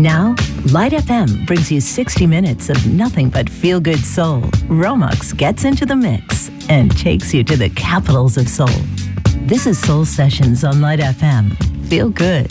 Now, Light FM brings you 60 minutes of nothing but feel good soul. Romex gets into the mix and takes you to the capitals of soul. This is Soul Sessions on Light FM. Feel good.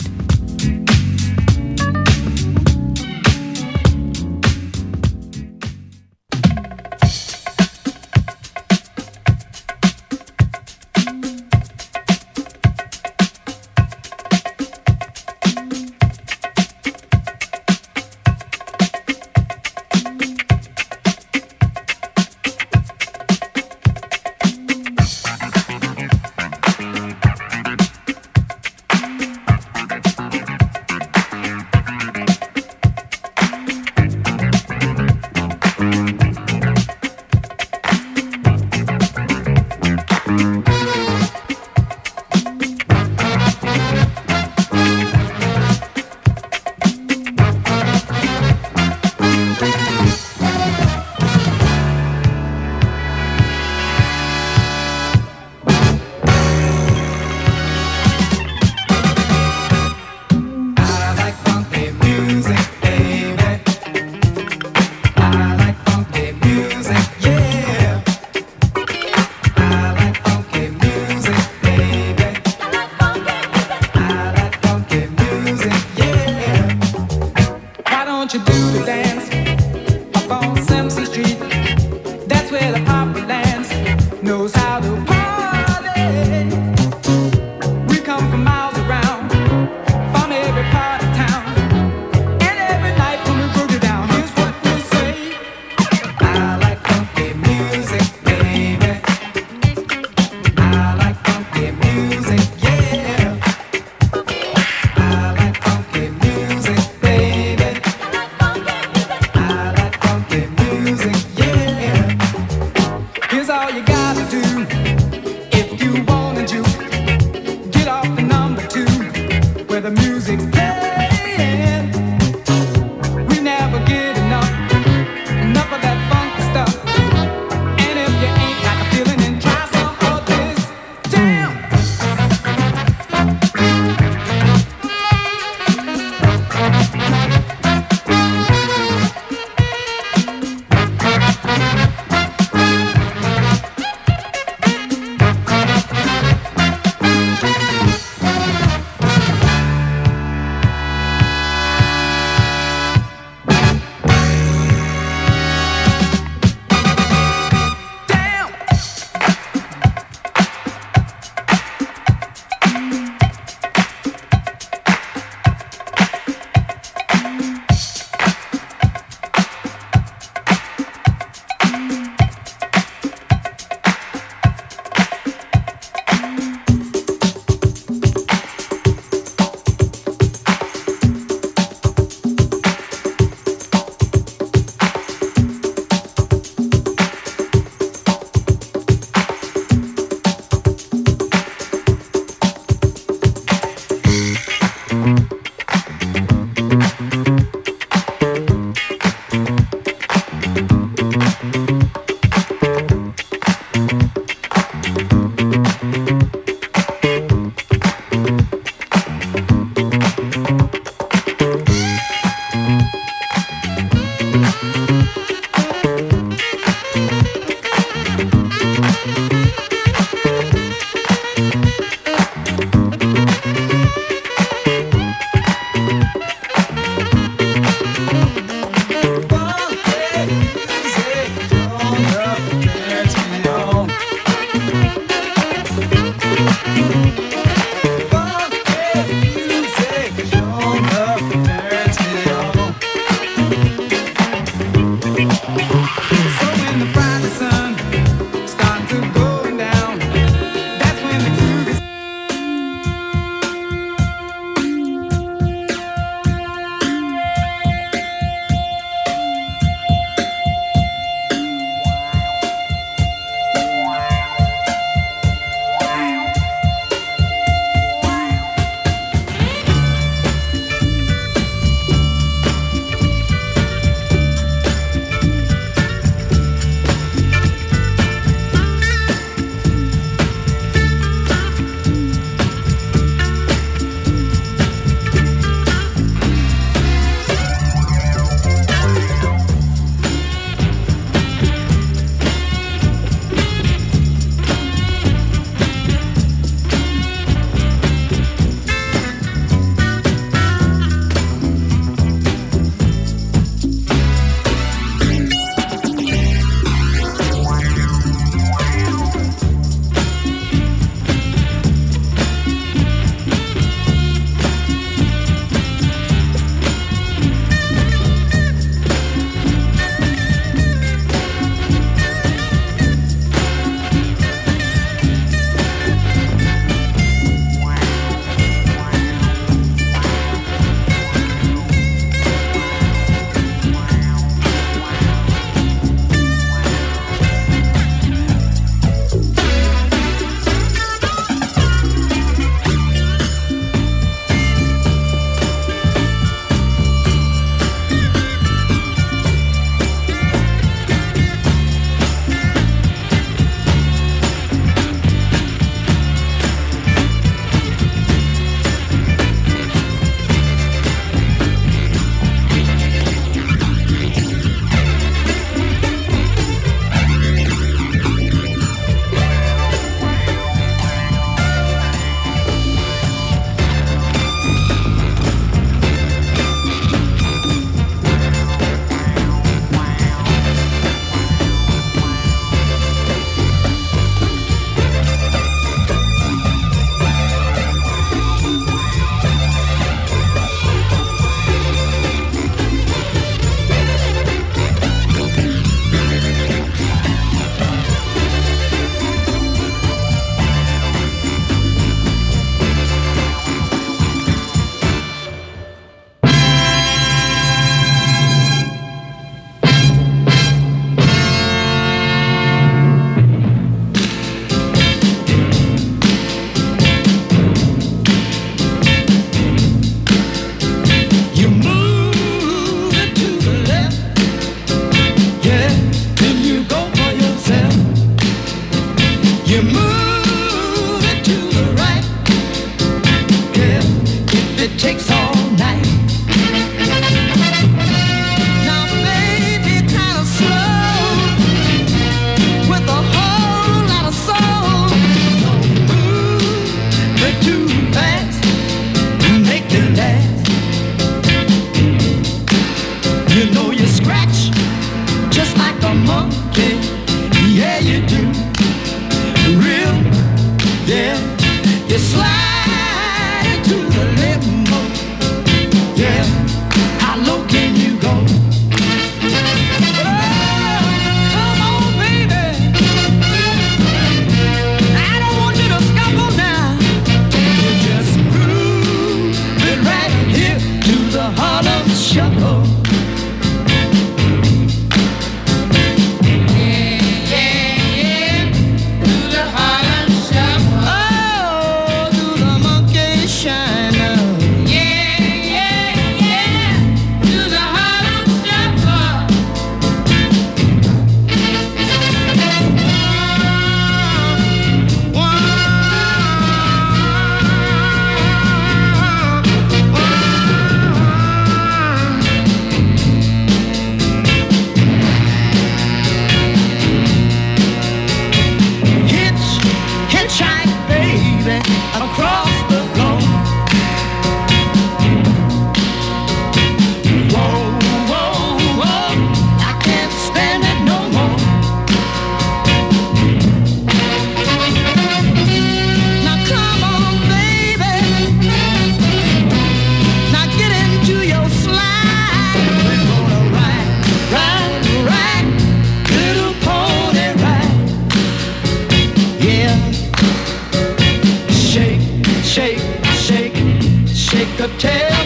Just when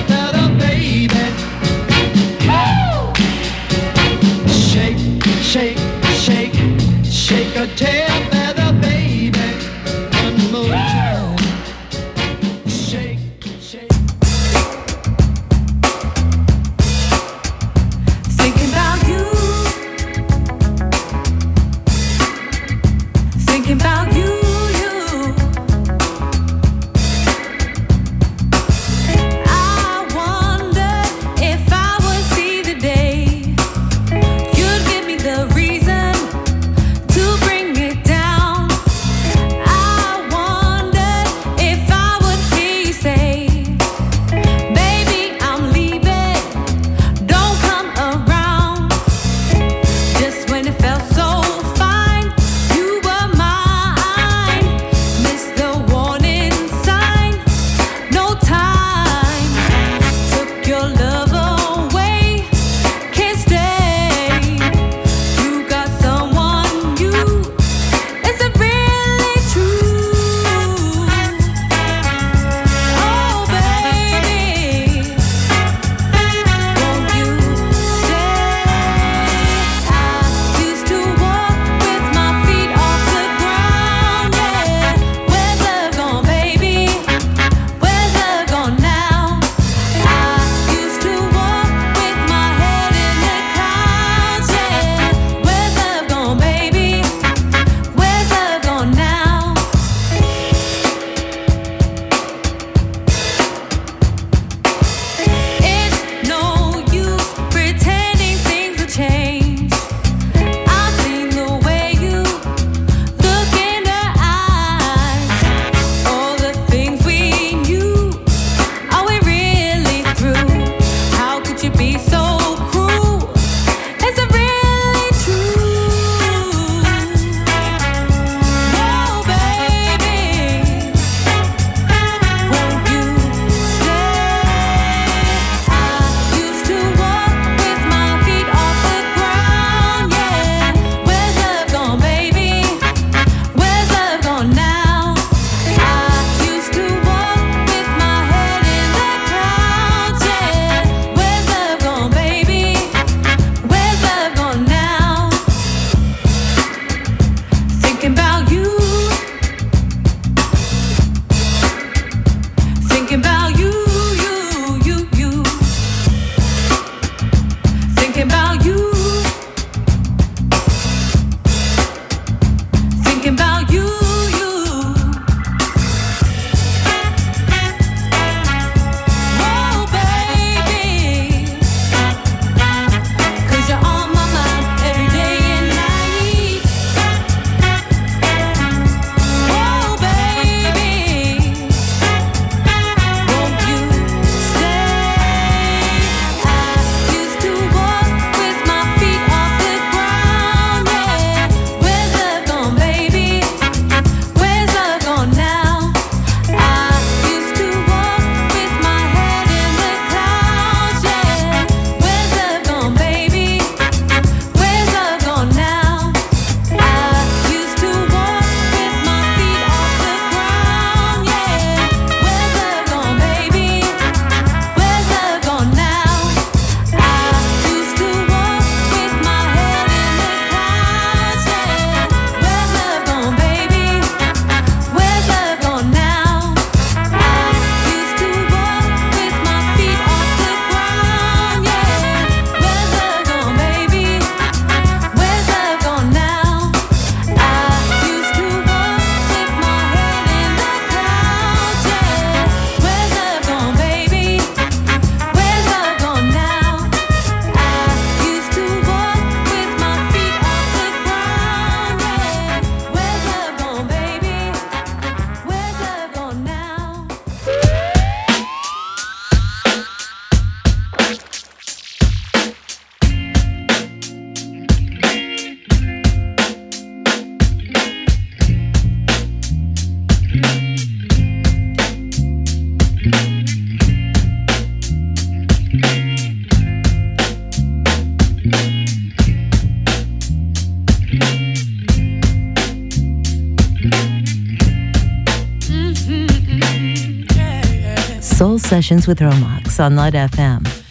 Sessions with Romax on Light FM.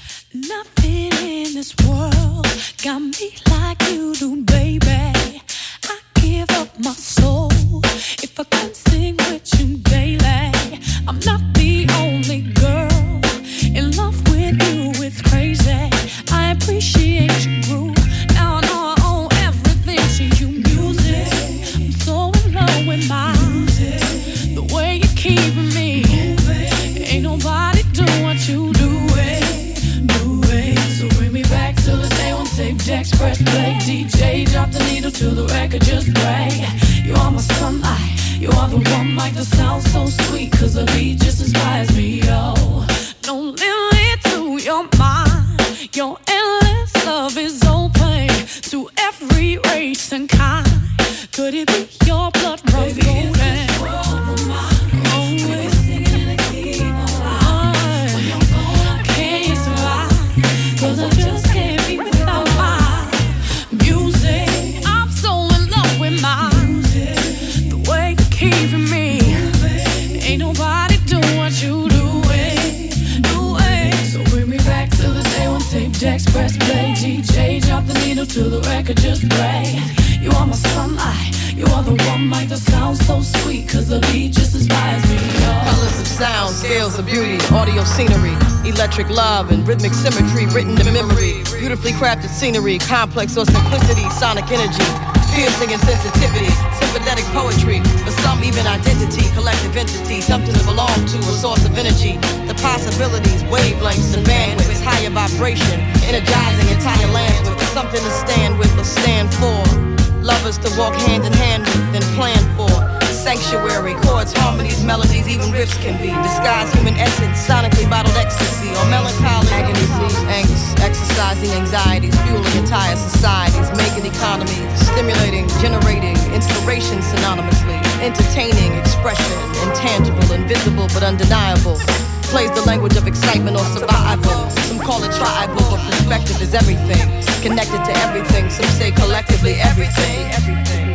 sunlight. You're the one, like that sounds so sweet, cause the beat just inspires me, Oh. just pray. You are my sunlight. You are the one, Mike, that sounds so sweet. Cause the beat just inspires me. Oh. Colors of sound, scales of beauty, audio scenery, electric love, and rhythmic symmetry written to memory. Beautifully crafted scenery, complex or simplicity, sonic energy. Piercing insensitivity, sympathetic poetry, for some even identity, collective entity, something to belong to, a source of energy. The possibilities, wavelengths, and bandwidths, higher vibration, energizing entire lands with something to stand with or stand for. Lovers to walk hand in hand with and plan for sanctuary. Chords, harmonies, melodies, even riffs can be disguised human essence, sonically bottled ecstasy or melancholy. Agony, angst, exercising anxieties, fueling entire societies, making economies, stimulating, generating inspiration synonymously, entertaining expression, intangible, invisible, but undeniable plays the language of excitement or survival. Some call it tribal, but perspective is everything. Connected to everything, some say collectively everything. everything.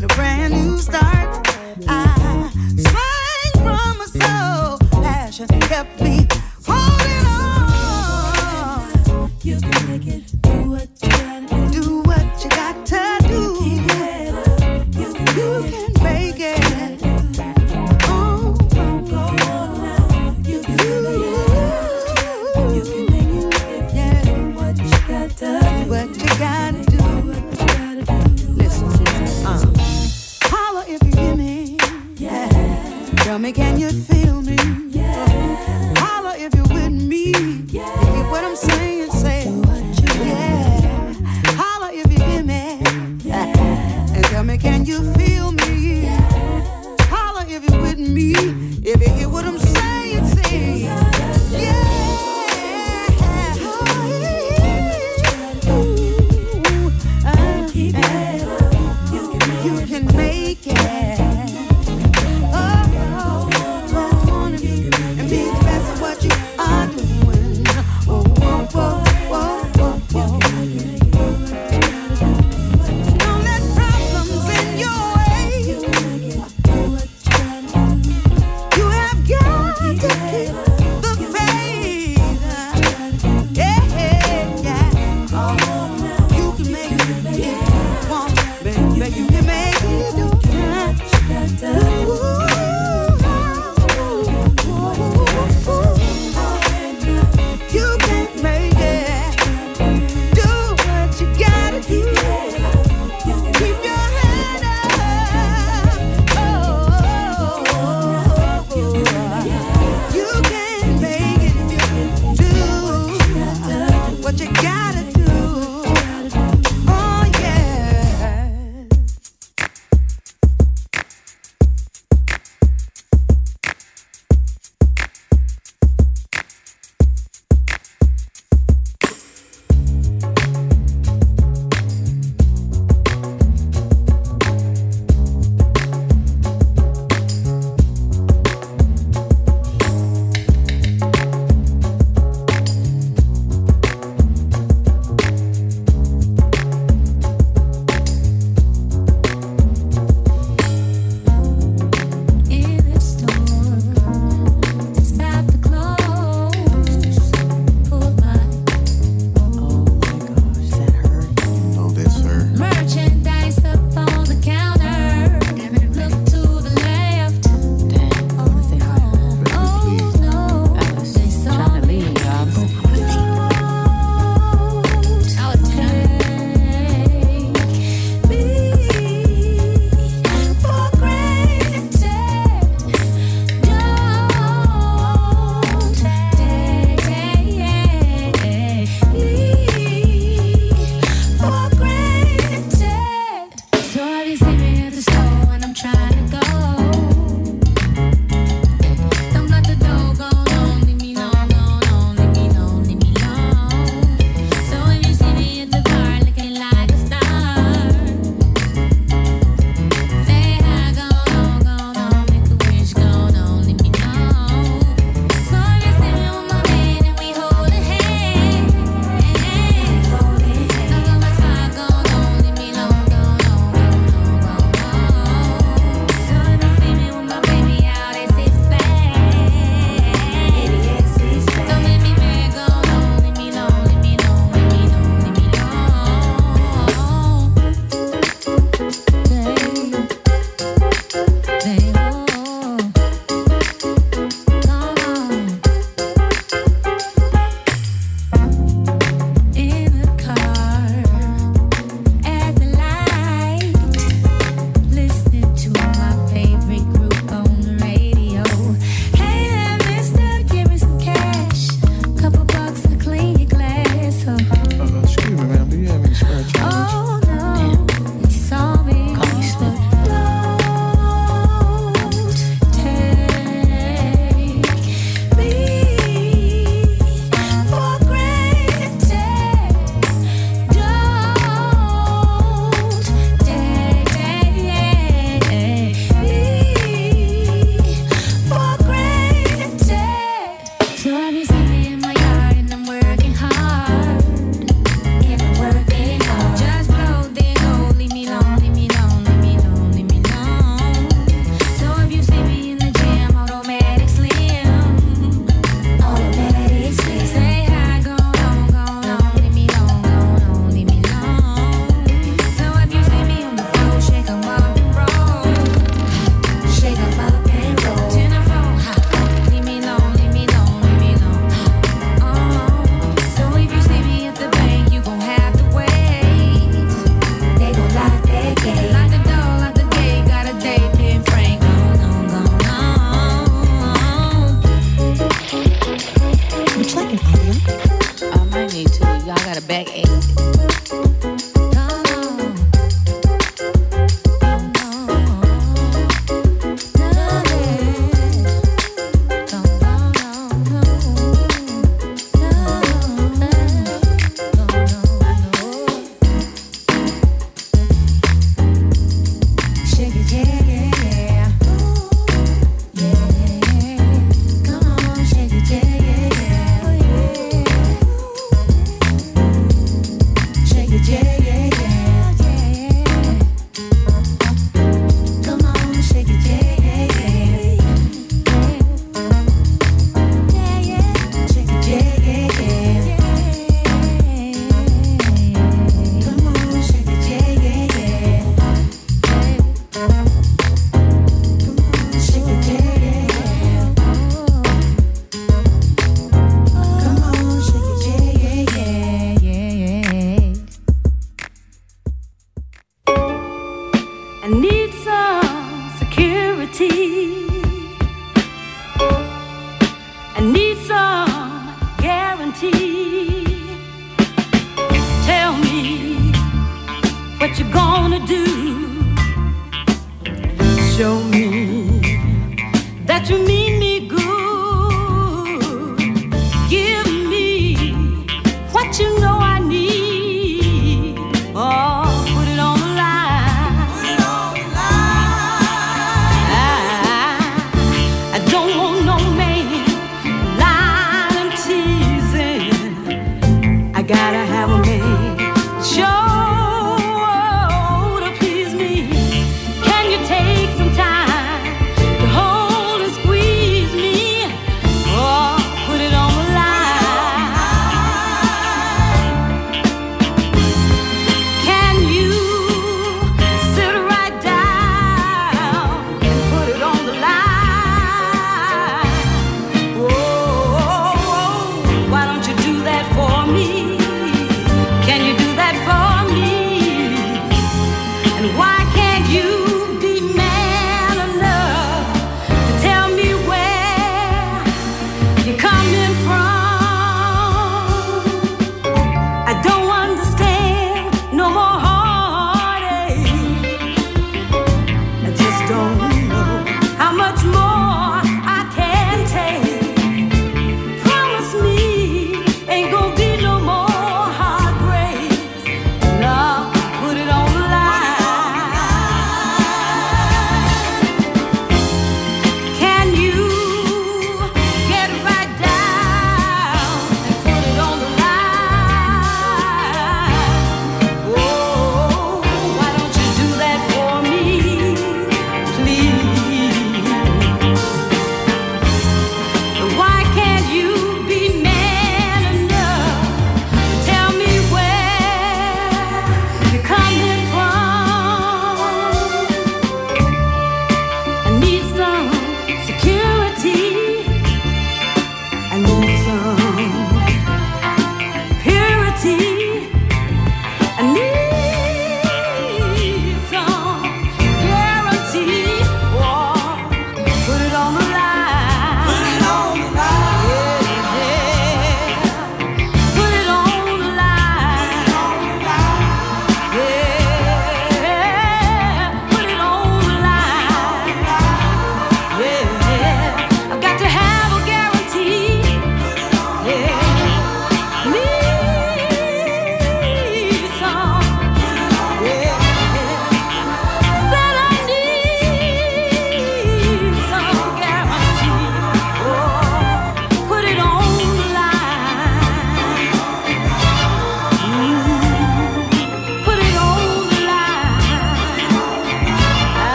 need a brand new start.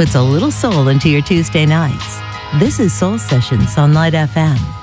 Puts a little soul into your Tuesday nights. This is Soul Sessions on Light FM.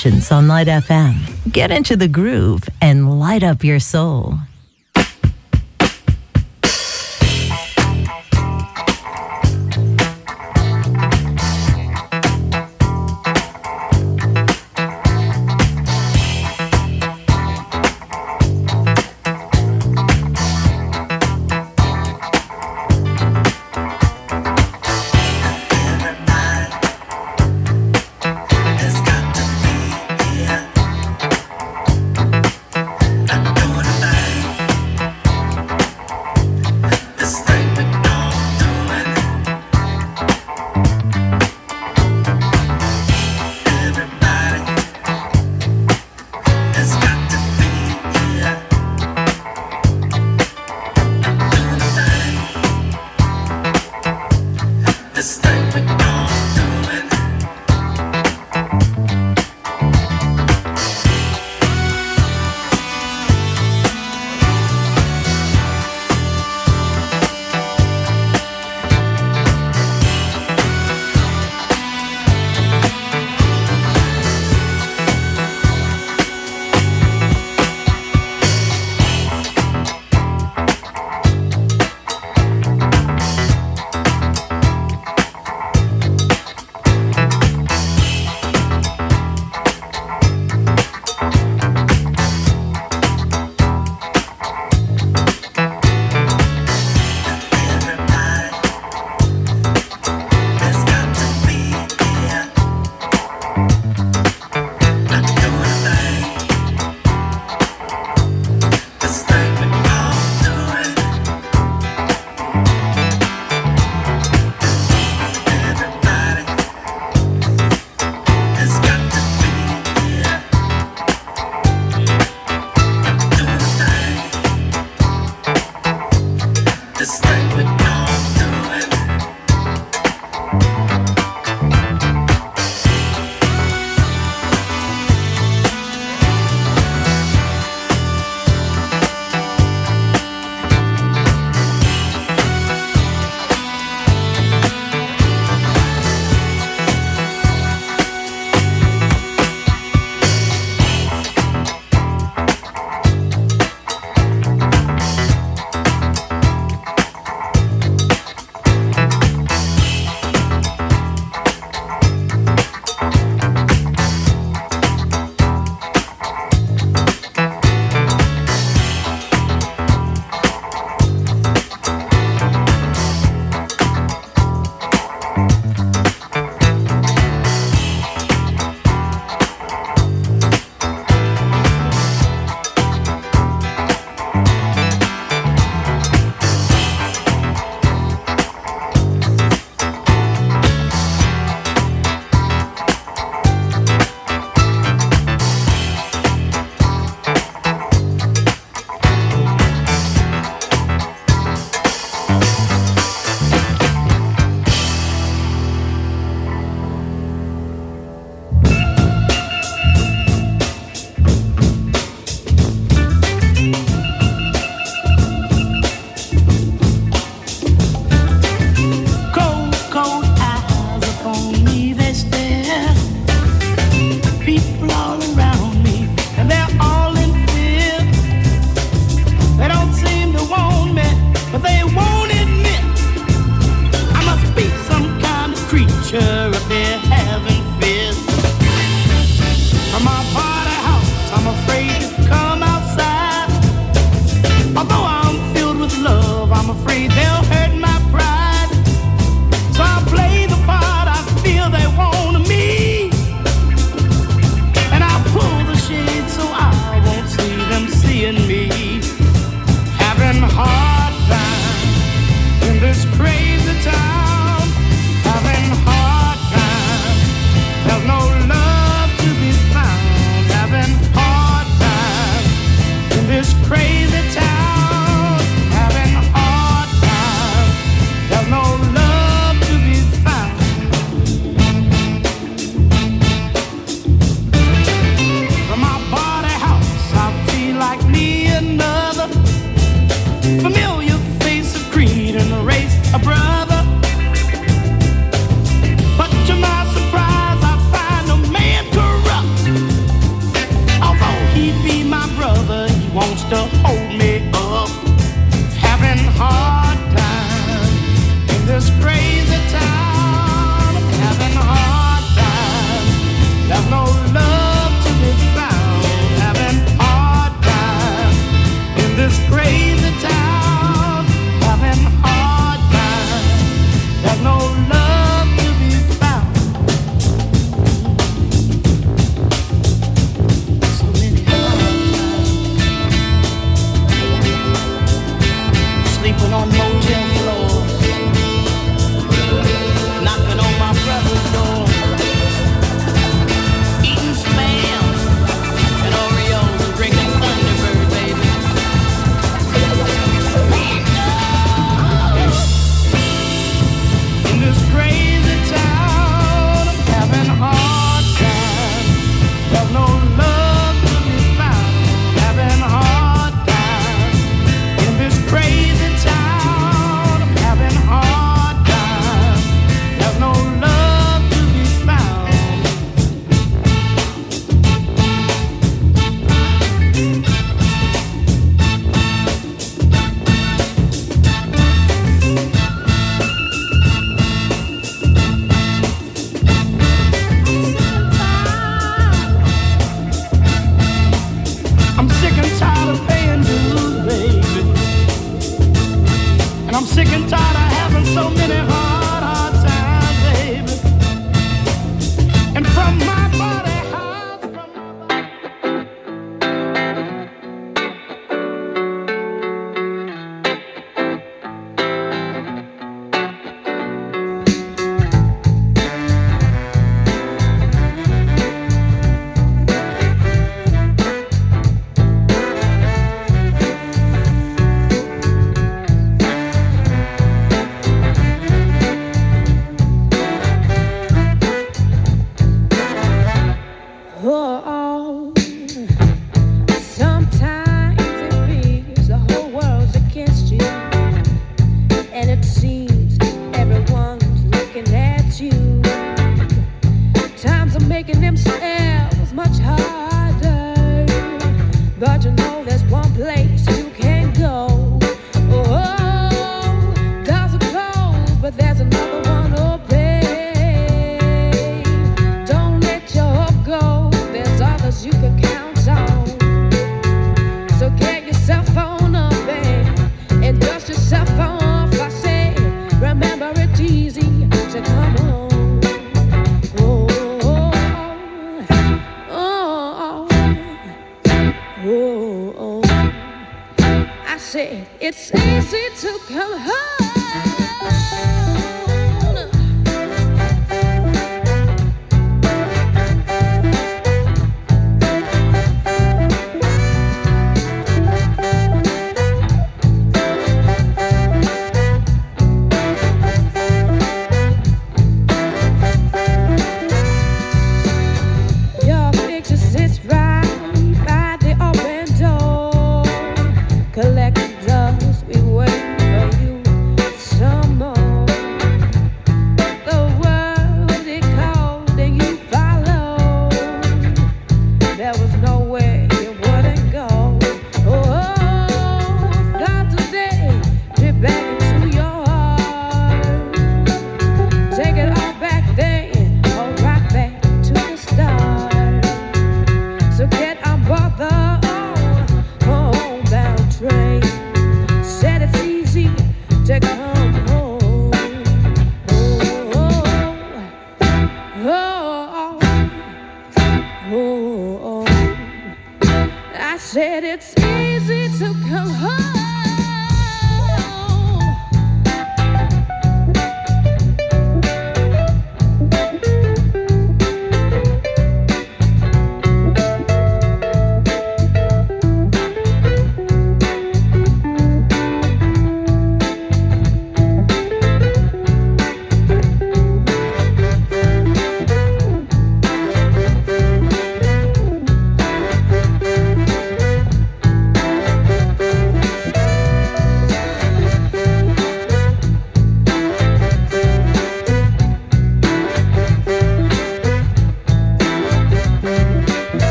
Sessions on Light FM. Get into the groove and light up your soul.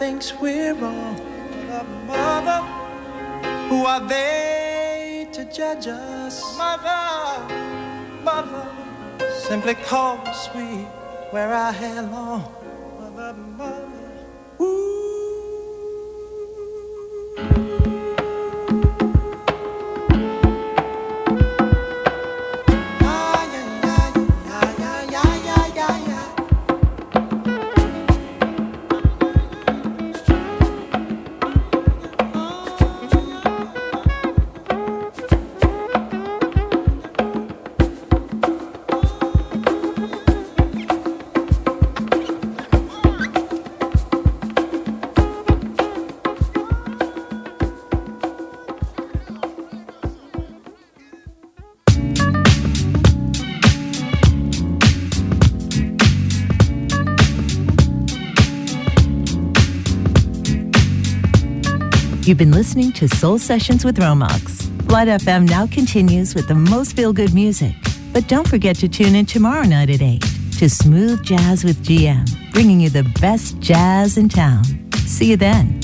Thinks we're wrong. Mother, who are they to judge us? Mother, mother, simply cause we wear our hair long. You've been listening to Soul Sessions with Romox. Light FM now continues with the most feel good music. But don't forget to tune in tomorrow night at 8 to Smooth Jazz with GM, bringing you the best jazz in town. See you then.